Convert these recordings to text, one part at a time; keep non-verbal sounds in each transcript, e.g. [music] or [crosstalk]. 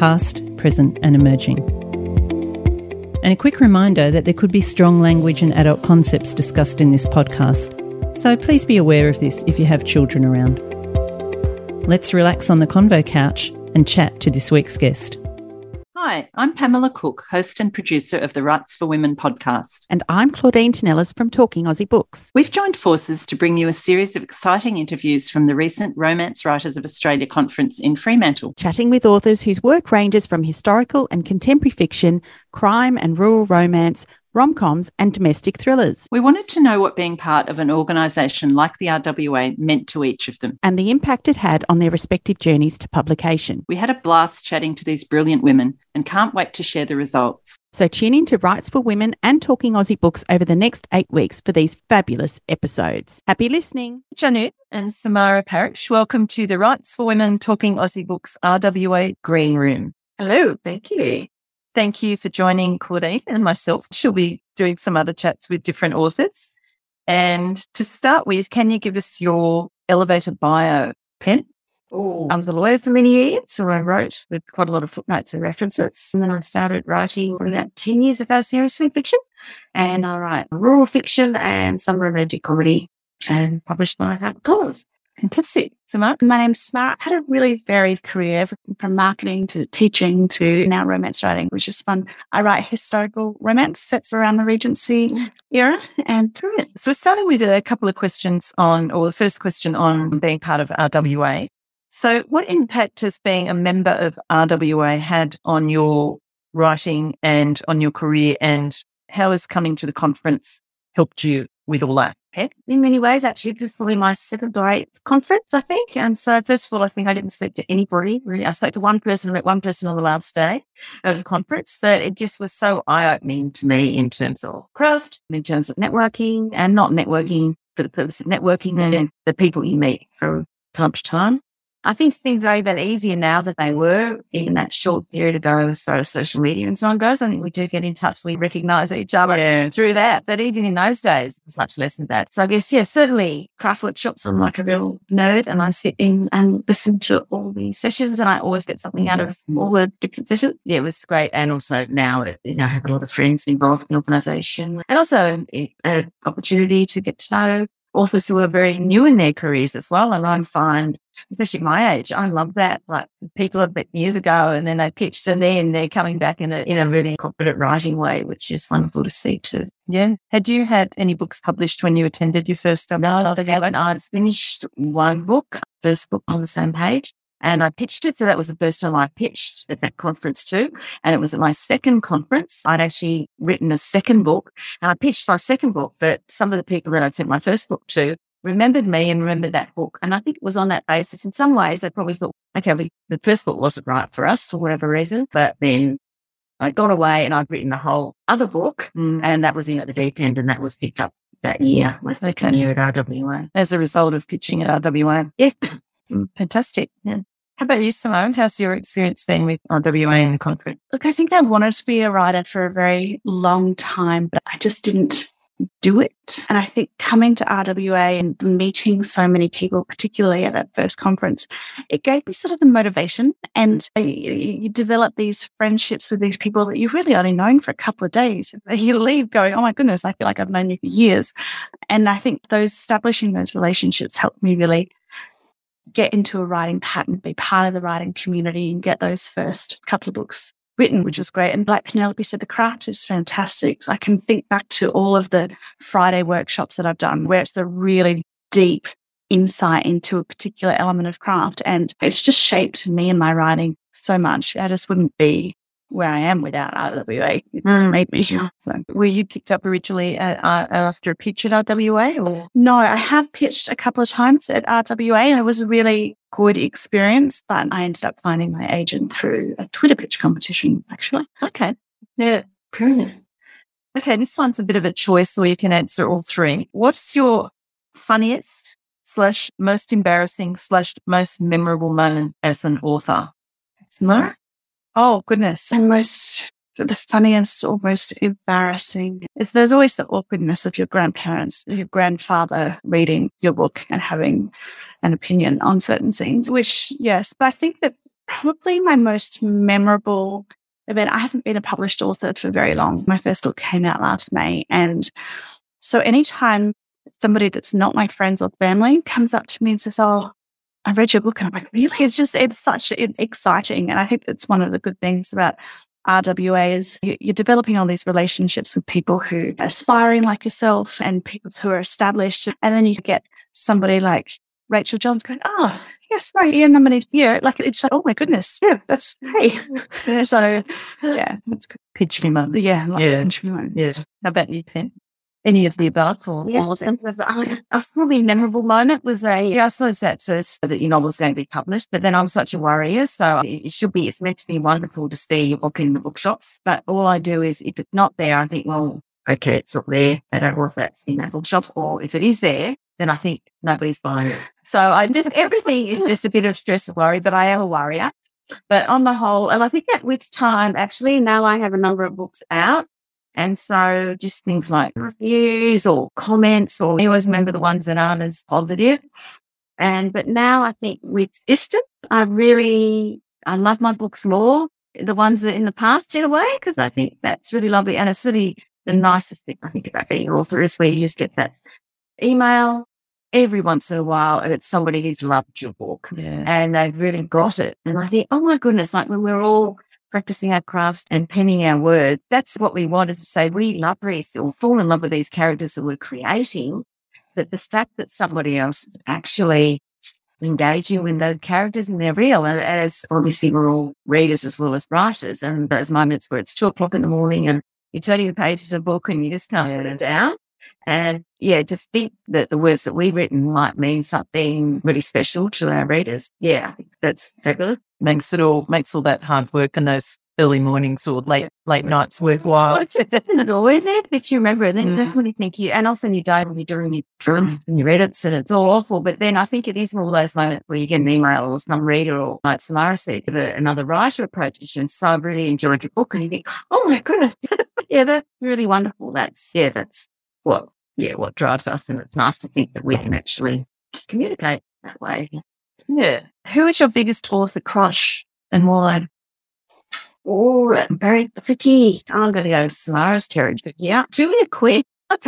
past, present, and emerging. And a quick reminder that there could be strong language and adult concepts discussed in this podcast, so please be aware of this if you have children around. Let's relax on the convo couch and chat to this week's guest. Hi, I'm Pamela Cook, host and producer of the Writes for Women podcast. And I'm Claudine Tinellis from Talking Aussie Books. We've joined forces to bring you a series of exciting interviews from the recent Romance Writers of Australia conference in Fremantle. Chatting with authors whose work ranges from historical and contemporary fiction, crime and rural romance, rom coms, and domestic thrillers. We wanted to know what being part of an organisation like the RWA meant to each of them and the impact it had on their respective journeys to publication. We had a blast chatting to these brilliant women and can't wait to share the results. So tune in to Writes for Women and Talking Aussie Books over the next eight weeks for these fabulous episodes. Happy listening. Janu and Samara Parish, welcome to the Writes for Women Talking Aussie Books RWA Green Room. Hello, thank you. Thank you for joining Claudine and myself. She'll be doing some other chats with different authors. And to start with, can you give us your elevator bio, Pen? Oh, I was a lawyer for many years, so I wrote with quite a lot of footnotes and references. And then I started writing about 10 years ago, seriously fiction. And I write rural fiction and some romantic comedy and published by HarperCollins. Fantastic. My name's Samara. I had a really varied career from marketing to teaching to now romance writing, which is fun. I write historical romance sets around the Regency mm. era. And Brilliant. so we're starting with a couple of questions on, or the first question on being part of RWA. So what impact has being a member of RWA had on your writing and on your career and how has coming to the conference helped you with all that? In many ways, actually, this is probably my seventh or eighth conference, I think. And so, first of all, I think I didn't speak to anybody really. I spoke to one person, met one person on the last day of the conference. So it just was so eye opening to me in terms of craft, in terms of networking, and not networking for the purpose of networking, and the people you meet from time to time. I think things are even easier now than they were in that short period ago as far as social media and so on goes. I think we do get in touch. We recognize each other yeah. through that. But even in those days, it's much less than that. So I guess, yeah, certainly craft workshops. I'm like a real nerd and I sit in and listen to all the sessions and I always get something out of mm. all the different sessions. Yeah, it was great. And also now, you know, I have a lot of friends involved in the organization and also an opportunity to get to know authors who are very new in their careers as well. And I find, especially my age, I love that. Like people have met years ago and then they pitched and then they're coming back in a, in a really confident writing way, which is wonderful to see too. Yeah. Had you had any books published when you attended your first time? No, I haven't. I'd finished one book, first book on the same page. And I pitched it. So that was the first time I pitched at that conference too. And it was at my second conference. I'd actually written a second book and I pitched my second book, but some of the people that I'd sent my first book to remembered me and remembered that book. And I think it was on that basis. In some ways, they probably thought, okay, we, the first book wasn't right for us for whatever reason, but then I got away and I'd written a whole other book mm. and that was in at the deep end and that was picked up that year with the year at RWA. As a result of pitching at RWA. Yeah. Mm, fantastic. Yeah. How about you, Simone? How's your experience been with RWA and the conference? Look, I think I wanted to be a writer for a very long time, but I just didn't do it. And I think coming to RWA and meeting so many people, particularly at that first conference, it gave me sort of the motivation. And uh, you develop these friendships with these people that you've really only known for a couple of days. [laughs] You leave going, oh my goodness, I feel like I've known you for years. And I think those establishing those relationships helped me really get into a writing pattern, be part of the writing community and get those first couple of books written, which was great. And like Penelope said, the craft is fantastic. I can think back to all of the Friday workshops that I've done where it's the really deep insight into a particular element of craft. And it's just shaped me and my writing so much. I just wouldn't be where I am without RWA. Mm, made me. So. Were you picked up originally at, uh, after a pitch at RWA? Or? No, I have pitched a couple of times at RWA. It was a really good experience, but I ended up finding my agent through a Twitter pitch competition, actually. Okay. Yeah. Brilliant. Okay. This one's a bit of a choice, or you can answer all three. What's your funniest slash most embarrassing slash most memorable moment as an author? Smart. Oh, goodness. And most the funniest or most embarrassing is there's always the awkwardness of your grandparents, your grandfather reading your book and having an opinion on certain things, which, yes, but I think that probably my most memorable event, I haven't been a published author for very long. My first book came out last May. And so anytime somebody that's not my friends or family comes up to me and says, Oh, I read your book and I'm like, really? It's just, it's such, it's exciting. And I think that's one of the good things about RWA is you're developing all these relationships with people who are aspiring like yourself and people who are established. And then you get somebody like Rachel Johns going, oh, yes, right, yeah, nominated yeah. Like it's like, oh my goodness, yeah, that's hey. [laughs] so yeah, that's good. Pinch me moment. Yeah, like Yeah. me moment. Yeah. How about you, Pen? Any of the above or Yeah, all of them? Um, a probably memorable moment was a Yeah, I suppose that's first that your novel's going to be published, but then I'm such a worrier. So it it should be, it's meant to be wonderful to see your book in the bookshops. But all I do is if it's not there, I think, well, okay, it's not there. I don't know if that's in that bookshop or if it is there, then I think nobody's buying it. So I just, everything is just a bit of stress and worry, but I am a worrier. But on the whole, and I think that with time, actually, now I have a number of books out. And so just things like reviews or comments, or I always remember the ones that aren't as positive. And, but now I think with distance, I really, I love my books more, the ones that in the past in a way, because I think that's really lovely. And it's really the nicest thing I think about being an author is where you just get that email every once in a while and it's somebody who's loved your book Yeah. and they've really got it. And I think, oh my goodness, like when we're all practicing our crafts and penning our words, that's what we wanted to say. We love these or fall in love with these characters that we're creating. But the fact that somebody else is actually engaging with those characters and they're real. And as obviously we're all readers as well as writers, and those moments where it's two o'clock in the morning and you're turning the pages of a book and you just can't put it down. And yeah, to think that the words that we've written might mean something really special to our readers. Yeah, that's fabulous. Makes it all makes all that hard work and those early mornings or late late nights worthwhile. It's always there, but you remember it. Then Mm. that's when you think you, and often you don't when you're doing your drafts and your edits and it's all awful. But then I think it is one of those moments where you get an email or some reader or like Samara said, that another writer approaches you and so I really enjoyed your book and you think, oh my goodness. [laughs] yeah, that's really wonderful. That's, yeah, that's what, yeah, what drives us. And it's nice to think that we can actually communicate that way. Yeah. Who is your biggest author crush and why? Oh, very tricky. I'm going to go to Samara's territory. Yeah. Julia Quinn. [laughs] [laughs]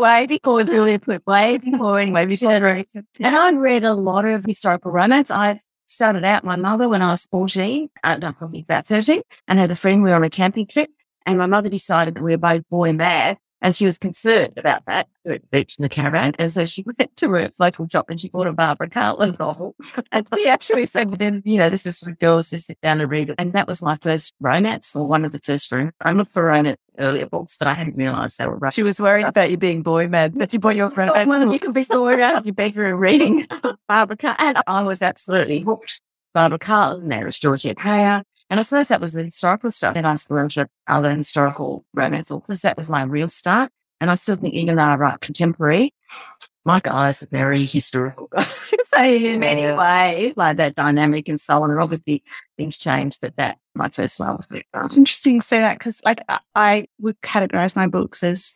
way before Julia Quinn, way before anyway, before And I'd read a lot of historical romance. I started out my mother when I was 14, uh, no, probably about 13, and had a friend. We were on a camping trip, and my mother decided that we were both boy mad. And she was concerned about that, beach in the caravan. And so she [laughs] went to her local shop and she bought a Barbara Cartland novel. And we actually said, then, you know, this is for girls to sit down and read it. And that was my first romance or one of the first romance. I looked for romance earlier books, but I hadn't realised they were Russian. She was worried about you being boy mad, that you bought your. Oh, [laughs] well, you can be stored out of your bedroom reading [laughs] Barbara Cartland. And I was absolutely hooked. Barbara Cartland, there is Georgette Heyer. And I suppose that was the historical stuff. Then I explored other historical romance authors. That was my real start. And I still think even though I write contemporary, my guys are very historical. [laughs] Say in many ways, like that dynamic and so on. And obviously things changed, but that my first love It's interesting to say that because, like, I, I would categorize my books as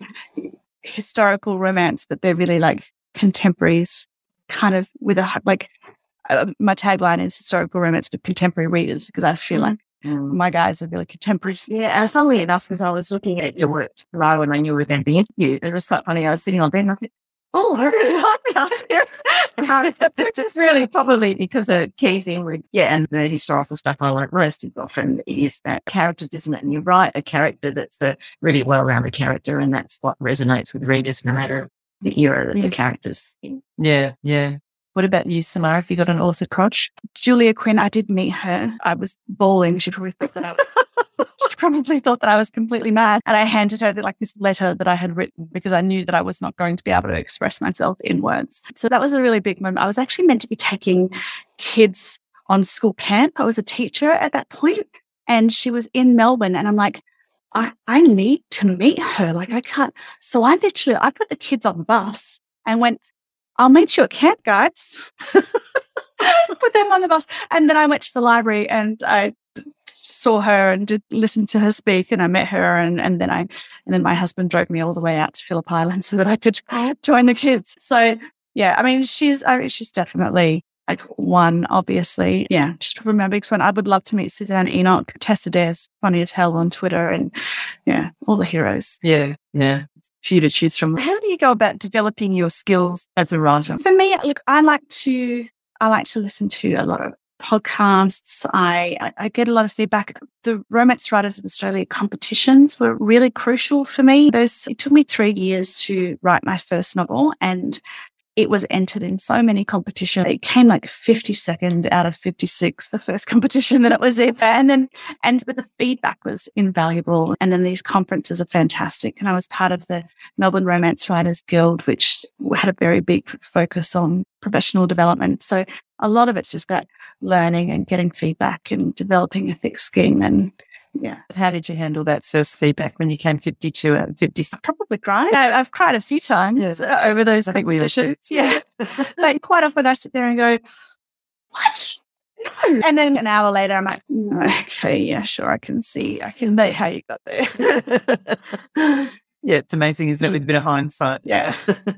historical romance, but they're really like contemporaries, kind of with a like. Uh, my tagline is historical romance for contemporary readers because I feel like Um, my guys are really contemporary. Yeah, and funnily enough, as I was looking at your work right when I knew we were going to be interviewed, it was quite funny. I was sitting on bed and I thought, oh, [laughs] I really like that. It's just really probably because of keys in with, yeah, and the historical stuff I like most is often is that characters, isn't it? And you write a character that's a really well-rounded character and that's what resonates with readers no matter the era that the characters in. Yeah, yeah. What about you, Samara? If you got an author crush? Julia Quinn, I did meet her. I was bawling. She probably thought that I was [laughs] she probably thought that I was completely mad. And I handed her like this letter that I had written because I knew that I was not going to be able to express myself in words. So that was a really big moment. I was actually meant to be taking kids on school camp. I was a teacher at that point and she was in Melbourne. And I'm like, I, I need to meet her. Like I can't. So I literally, I put the kids on the bus and went, I'll meet you at camp, guys. [laughs] put them on the bus. And then I went to the library and I saw her and did listen to her speak and I met her and, and then I and then my husband drove me all the way out to Phillip Island [laughs] so that I could oh. join the kids. So yeah, I mean she's I mean, she's definitely like one, obviously. Yeah, just biggest one. I would love to meet Suzanne Enoch, Tessa Dare's funny as hell on Twitter and yeah, all the heroes. Yeah, yeah. Few to choose from. How do you go about developing your skills as a writer? For me, look, I like to I like to listen to a lot of podcasts. I, I get a lot of feedback. The Romance Writers of Australia competitions were really crucial for me. Those, it took me three years to write my first novel and it was entered in so many competitions. It came like 52nd out of 56, the first [laughs] competition that it was in. And then, and but the feedback was invaluable. And then these conferences are fantastic. And I was part of the Melbourne Romance Writers Guild, which had a very big focus on professional development. So a lot of it's just that learning and getting feedback and developing a thick skin and yeah. How did you handle that first feedback when you came 52 and 50? Probably cried. I, have cried a few times yes. Uh, over those I think we should. Yeah. [laughs] like quite often I sit there and go, what? No. And then an hour later, I'm like, mm, okay, yeah, sure. I can see, I can see how you got there. [laughs] yeah, it's amazing, isn't it? With a bit of hindsight. Yeah.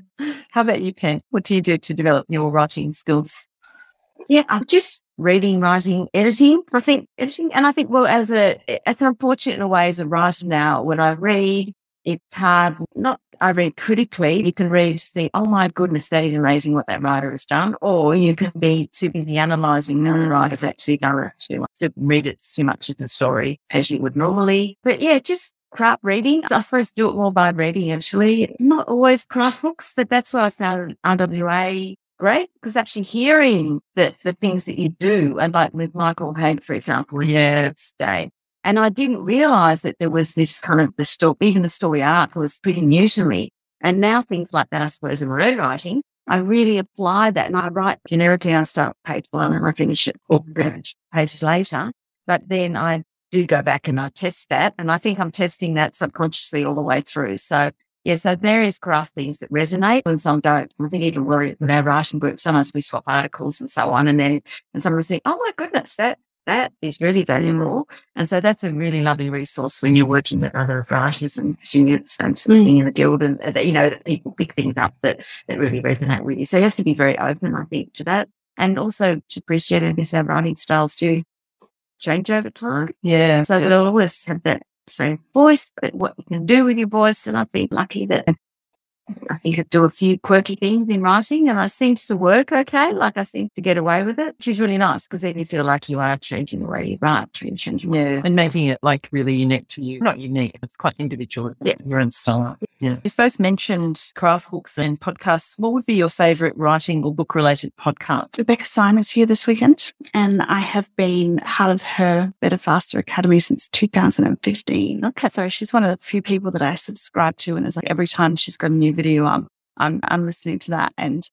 [laughs] how about you, Pen? What do you do to develop your writing skills? Yeah, I'm just reading, writing, editing. I think editing, and I think well, as a it's unfortunate in a way as a writer now. When I read, it's hard. Not I read critically. You can read, think, oh my goodness, that is amazing what that writer has done, or you can be too busy analysing the writer's actually done to, to read it too much as a story as you would normally. But yeah, just crap reading. I first do it more by reading actually. Not always craft books, but that's what I found in RWA great because actually hearing the, the things that you do and like with Michael Hauge, for example, stay. And I didn't realize that there was this kind of the story, even the story arc was pretty new to me. And now things like that, I suppose, in writing, I really apply that and I write generically. I start page one and I finish it or pages later. But then I do go back and I test that. And I think I'm testing that subconsciously all the way through. So yeah, so there is craft things that resonate and some don't. I think even worry with our writing group, sometimes we swap articles and so on. And then and will say, Oh my goodness, that that is really valuable. And so that's a really lovely resource when you're working with other writers and the same sort in the guild and you know, that people pick things up that, that really resonate with you. So you have to be very open, I think, to that. And also to appreciate it because our writing styles do change over time. Yeah. So it'll always have that same voice, but what you can do with your voice. And I've been lucky that I think I do a few quirky things in writing and it seems to work okay. Like I seem to get away with it, which is really nice because then you feel like you are changing the way you write, changing yeah. and making it like really unique to you. Not unique, it's quite individual. Yeah. Your own style. Yeah. You've both mentioned craft books and podcasts. What would be your favorite writing or book related podcast? Rebecca Syme's here this weekend and I have been part of her Better Faster Academy since 2015. Okay. So she's one of the few people that I subscribe to and it's like every time she's got a new video. I'm, I'm, I'm listening to that. And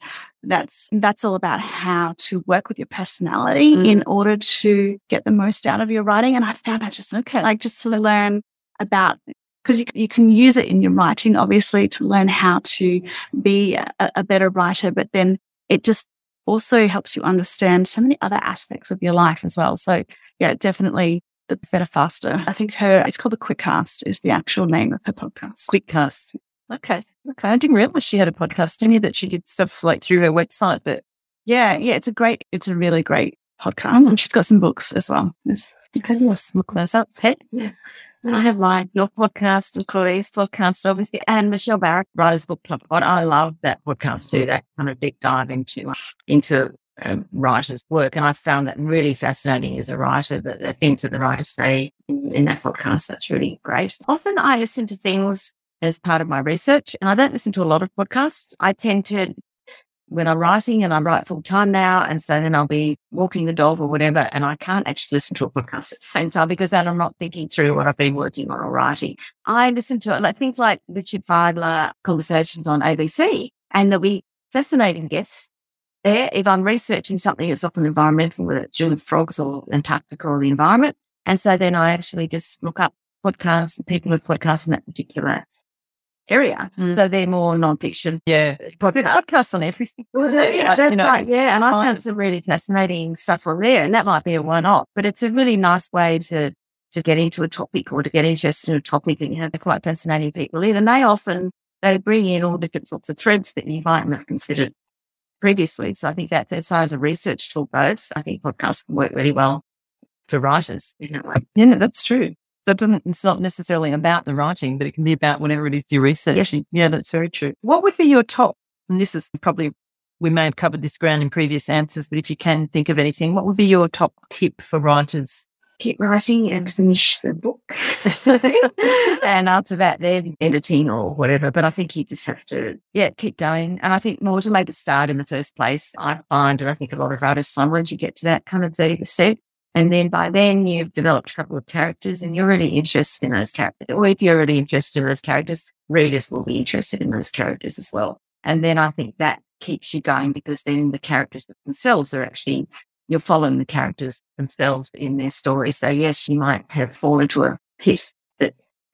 that's, that's all about how to work with your personality mm. in order to get the most out of your writing. And I found that just okay, like just to learn about because you, you, can use it in your writing, obviously, to learn how to be a, a, better writer, but then it just also helps you understand so many other aspects of your life as well. So, yeah, definitely the better faster. I think her, it's called the QuitCast is the actual name of her podcast. QuitCast. Okay. Okay. I didn't realize she had a podcast. I knew that she did stuff like through her website, but yeah, yeah, it's a great, it's a really great podcast. And she's got some books as well. Yes. Let's look those up. Hey. Yeah. And I have like your podcast and Claudia's podcast, obviously, and Michelle Barrett, Writer's Book Club. I love that podcast too, that kind of deep dive into, uh, into um, writer's work. And I found that really fascinating as a writer, that the things that the writers say in, in that podcast. That's really great. Often I listen to things as part of my research. And I don't listen to a lot of podcasts. I tend to when I'm writing and I write full time now. And so then I'll be walking the dog or whatever. And I can't actually listen to a podcast at the same time because then I'm not thinking through what I've been working on or writing. I listen to like things like Richard Fidler conversations on ABC and there'll be fascinating guests there. If I'm researching something that's often environmental, whether it's June frogs or Antarctica or the environment. And so then I actually just look up podcasts and people with podcasts in that particular area. Mm. So they're more non-fiction. Yeah. Podcasts on everything. [laughs] yeah, [laughs] that's you know, right. Yeah. And I found some really fascinating stuff on there. And that might be a one-off, but it's a really nice way to to get into a topic or to get interested in a topic and you have quite fascinating people in. And they often they bring in all different sorts of threads that you might not have considered previously. So I think that as far as a research tool goes, I think podcasts can work really well for writers. Yeah, that's true that doesn't, it's not necessarily about the writing, but it can be about whatever it is you're researching. Yes. Yeah, that's very true. What would be your top, and this is probably, we may have covered this ground in previous answers, but if you can think of anything, what would be your top tip for writers? Keep writing and finish the book. [laughs] and after that, then editing or whatever. But I think you just have to, yeah, keep going. And I think more to make a start in the first place, I find, and I think a lot of writers find once you get to that kind of 30%, and mm-hmm. then by then you've developed a couple of characters and you're really interested in those characters. Or if you're really interested in those characters, readers will be interested in those characters as well. And then I think that keeps you going because then the characters themselves are actually, you're following the characters themselves in their story. So yes, you might have fallen into a pit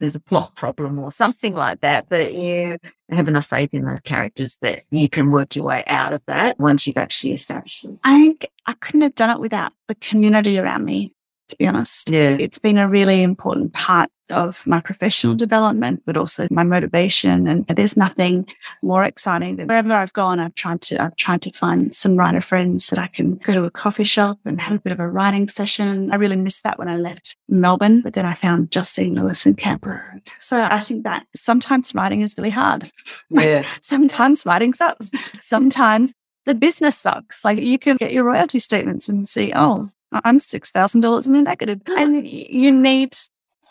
there's a plot problem or something like that, but you have enough faith in those characters that you can work your way out of that once you've actually established them. I think I couldn't have done it without the community around me, to be honest. Yeah. It's been a really important part of my professional development, but also my motivation. And there's nothing more exciting than wherever I've gone, I've tried to, I've tried to find some writer friends that I can go to a coffee shop and have a bit of a writing session. I really missed that when I left Melbourne, but then I found Justine Lewis and Canberra. So I think that sometimes writing is really hard. Yeah. [laughs] sometimes writing sucks. Sometimes the business sucks. Like you can get your royalty statements and see, oh, I'm $6,000 in a negative. [gasps] And you need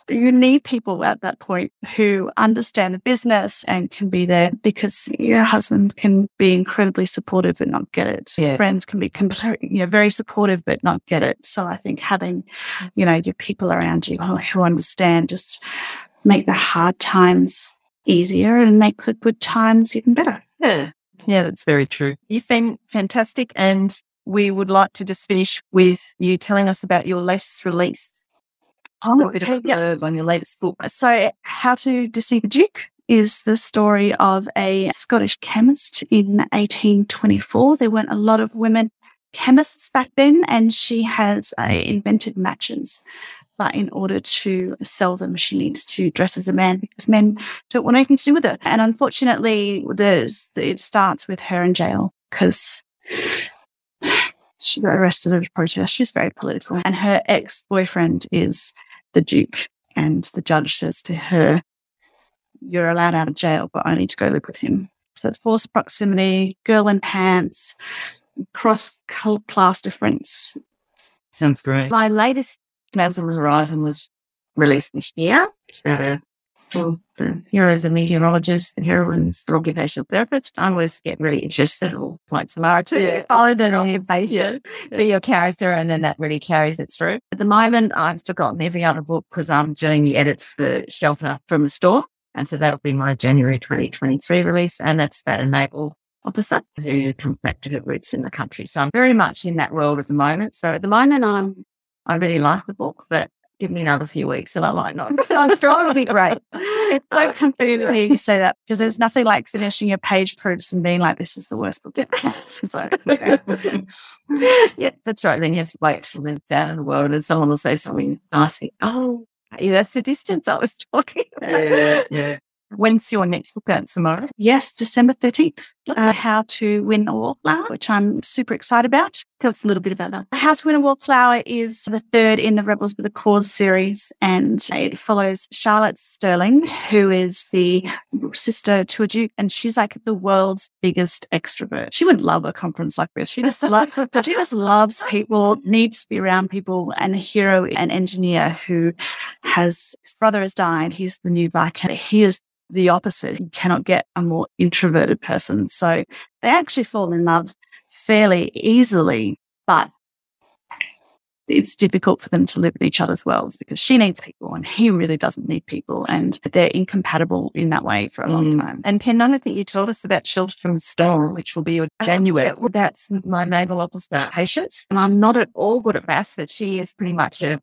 you need people at that point who understand the business and can be there because your husband can be incredibly supportive but not get it. Yeah. Friends can be completely, you know, very supportive but not get it. So I think having, you know, your people around you who understand just make the hard times easier and make the good times even better. Yeah. Yeah, that's very true. You've been fantastic. And we would like to just finish with you telling us about your latest release. Oh, okay, yeah. on your latest book. So, How to Deceive a Duke is the story of a Scottish chemist in 1824. There weren't a lot of women chemists back then, and she has uh, invented matches. But in order to sell them, she needs to dress as a man because men don't want anything to do with it. And unfortunately, it starts with her in jail because she got arrested at a protest. She's very political. And her ex boyfriend is the Duke. And the judge says to her, You're allowed out of jail, but I need to go live with him. So it's forced proximity, girl in pants, cross class difference. Sounds great. My latest Plasma Horizon was released this year. So well, here as a meteorologist and here as an occupational therapist, I was getting really interested or quite smart to yeah. follow that occupation, [laughs] yeah. be your character, and then that really carries it through. At the moment, I've forgotten every other book because I'm doing the edits for Shelter from the Storm. And so that'll be my January 2023 release. And that's that Enable officer who comes back to her roots in the country. So I'm very much in that world at the moment. So at the moment, I'm I really like the book, but give me another few weeks and I might not. [laughs] I'm sure it'll be great. It's so confusing to hear you say that because there's nothing like finishing a page proofs and being like, this is the worst book ever. [laughs] so, [laughs] yeah, that's right. Then you have to wait till they're down in the world and someone will say something nice. Oh, yeah, that's the distance I was talking about. Yeah, yeah. When's your next book out tomorrow? Yes, December 13th. Uh, How to Win All, which I'm super excited about. Tell us a little bit about that. How to Win a Wallflower is the third in the Rebels with a Cause series, and it follows Charlotte Sterling, who is the sister to a Duke, and she's like the world's biggest extrovert. She would love a conference like this. She just loves, [laughs] she just loves people, needs to be around people, and the hero, an engineer who has his brother has died. He's the new Viscount. He is the opposite. You cannot get a more introverted person. So they actually fall in love fairly easily, but it's difficult for them to live in each other's worlds because she needs people and he really doesn't need people. And they're incompatible in that way for a long Mm. time. And Pen, of that you told us about Shelter from the Storm, which will be your January. Well, that's my naval officer, Patience. And I'm not at all good at maths, but she is pretty much a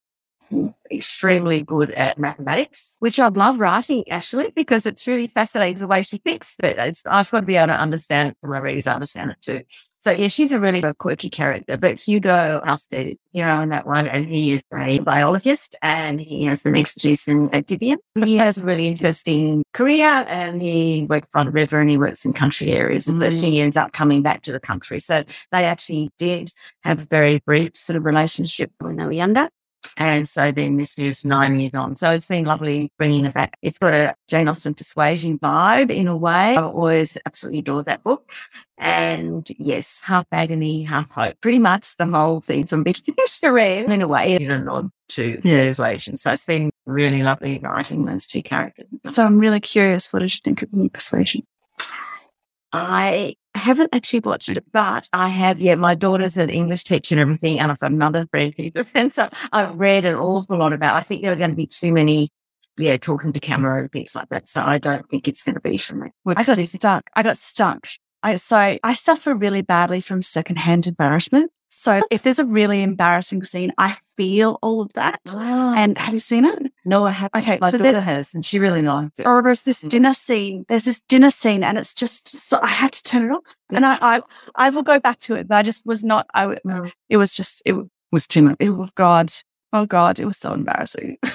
extremely good at mathematics, which I love writing actually, because it's really fascinating the way she thinks. But it's, I've got to be able to understand it from my readers, I understand it too. So yeah, she's a really quirky character, but Hugo Alstead is hero in that one, and he is a biologist and he has an expertise in amphibians. He has a really interesting career and he worked on the river and he works in country areas, and then he ends up coming back to the country. So they actually did have a very brief sort of relationship when they were younger. And so then this is nine years on. So it's been lovely bringing it back. It's got a Jane Austen persuasion vibe in a way. I've always absolutely adored that book. And yes, half agony, half hope. Pretty much the whole thing from [laughs] beginning to end in a way in a nod to persuasion. So it's been really lovely writing those two characters. So I'm really curious, what did you think of New Persuasion? I haven't actually watched it, but I have, yeah, my daughter's an English teacher and everything, and I've got another friend who's a friend. So I've read an awful lot about I think there are going to be too many, yeah, talking to camera and things like that. So I don't think it's going to be for me. I got stuck. I got stuck. I so I suffer really badly from secondhand embarrassment. So if there's a really embarrassing scene, I feel all of that. Wow. And have you seen it? no, I haven't. Okay, my so daughter has, and she really liked it. Or there's this mm. dinner scene. There's this dinner scene, and it's just so I had to turn it off. And I, I, I will go back to it, but I just was not. I, it was just, it was too much. Was God. Oh God, it was so embarrassing. [laughs]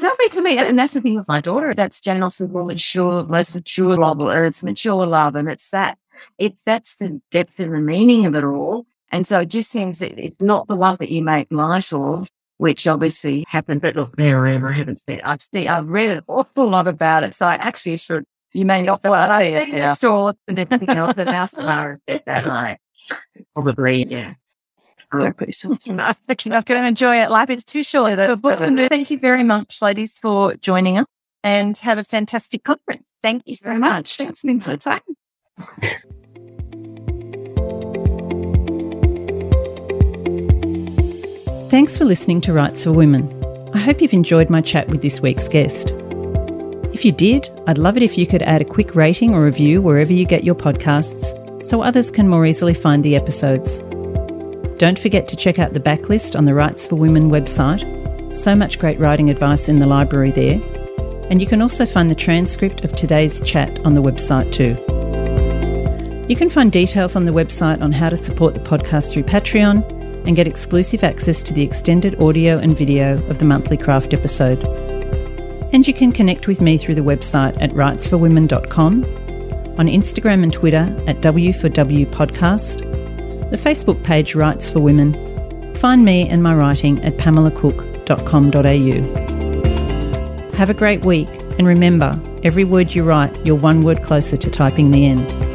Yeah. [laughs] That makes me, and that's the thing with my daughter. That's Jane Austen's more mature, most mature novel, or it's mature love, and it's that, it's that's the depth and the meaning of it all. And so it just seems that it's not the one that you make light of, which obviously happened. But look, there, I haven't seen. I've seen, I've read an awful lot about it, so I actually should. You may not know what I think. Yeah. Sure, and anything else that else that I [laughs] probably, yeah. Don't put yourself through I'm not going to enjoy it. Life is too short. Thank you very much, ladies, for joining us and have a fantastic conference. Thank you very much. It's been so exciting. Thanks for listening to Writes for Women. I hope you've enjoyed my chat with this week's guest. If you did, I'd love it if you could add a quick rating or review wherever you get your podcasts so others can more easily find the episodes. Don't forget to check out the backlist on the Writes for Women website. So much great writing advice in the library there. And you can also find the transcript of today's chat on the website too. You can find details on the website on how to support the podcast through Patreon and get exclusive access to the extended audio and video of the monthly craft episode. And you can connect with me through the website at writes4women.com, on Instagram and Twitter at W4W Podcast, the Facebook page Writes for Women. Find me and my writing at pamelacook.com.au. Have a great week, and remember, every word you write, you're one word closer to typing the end.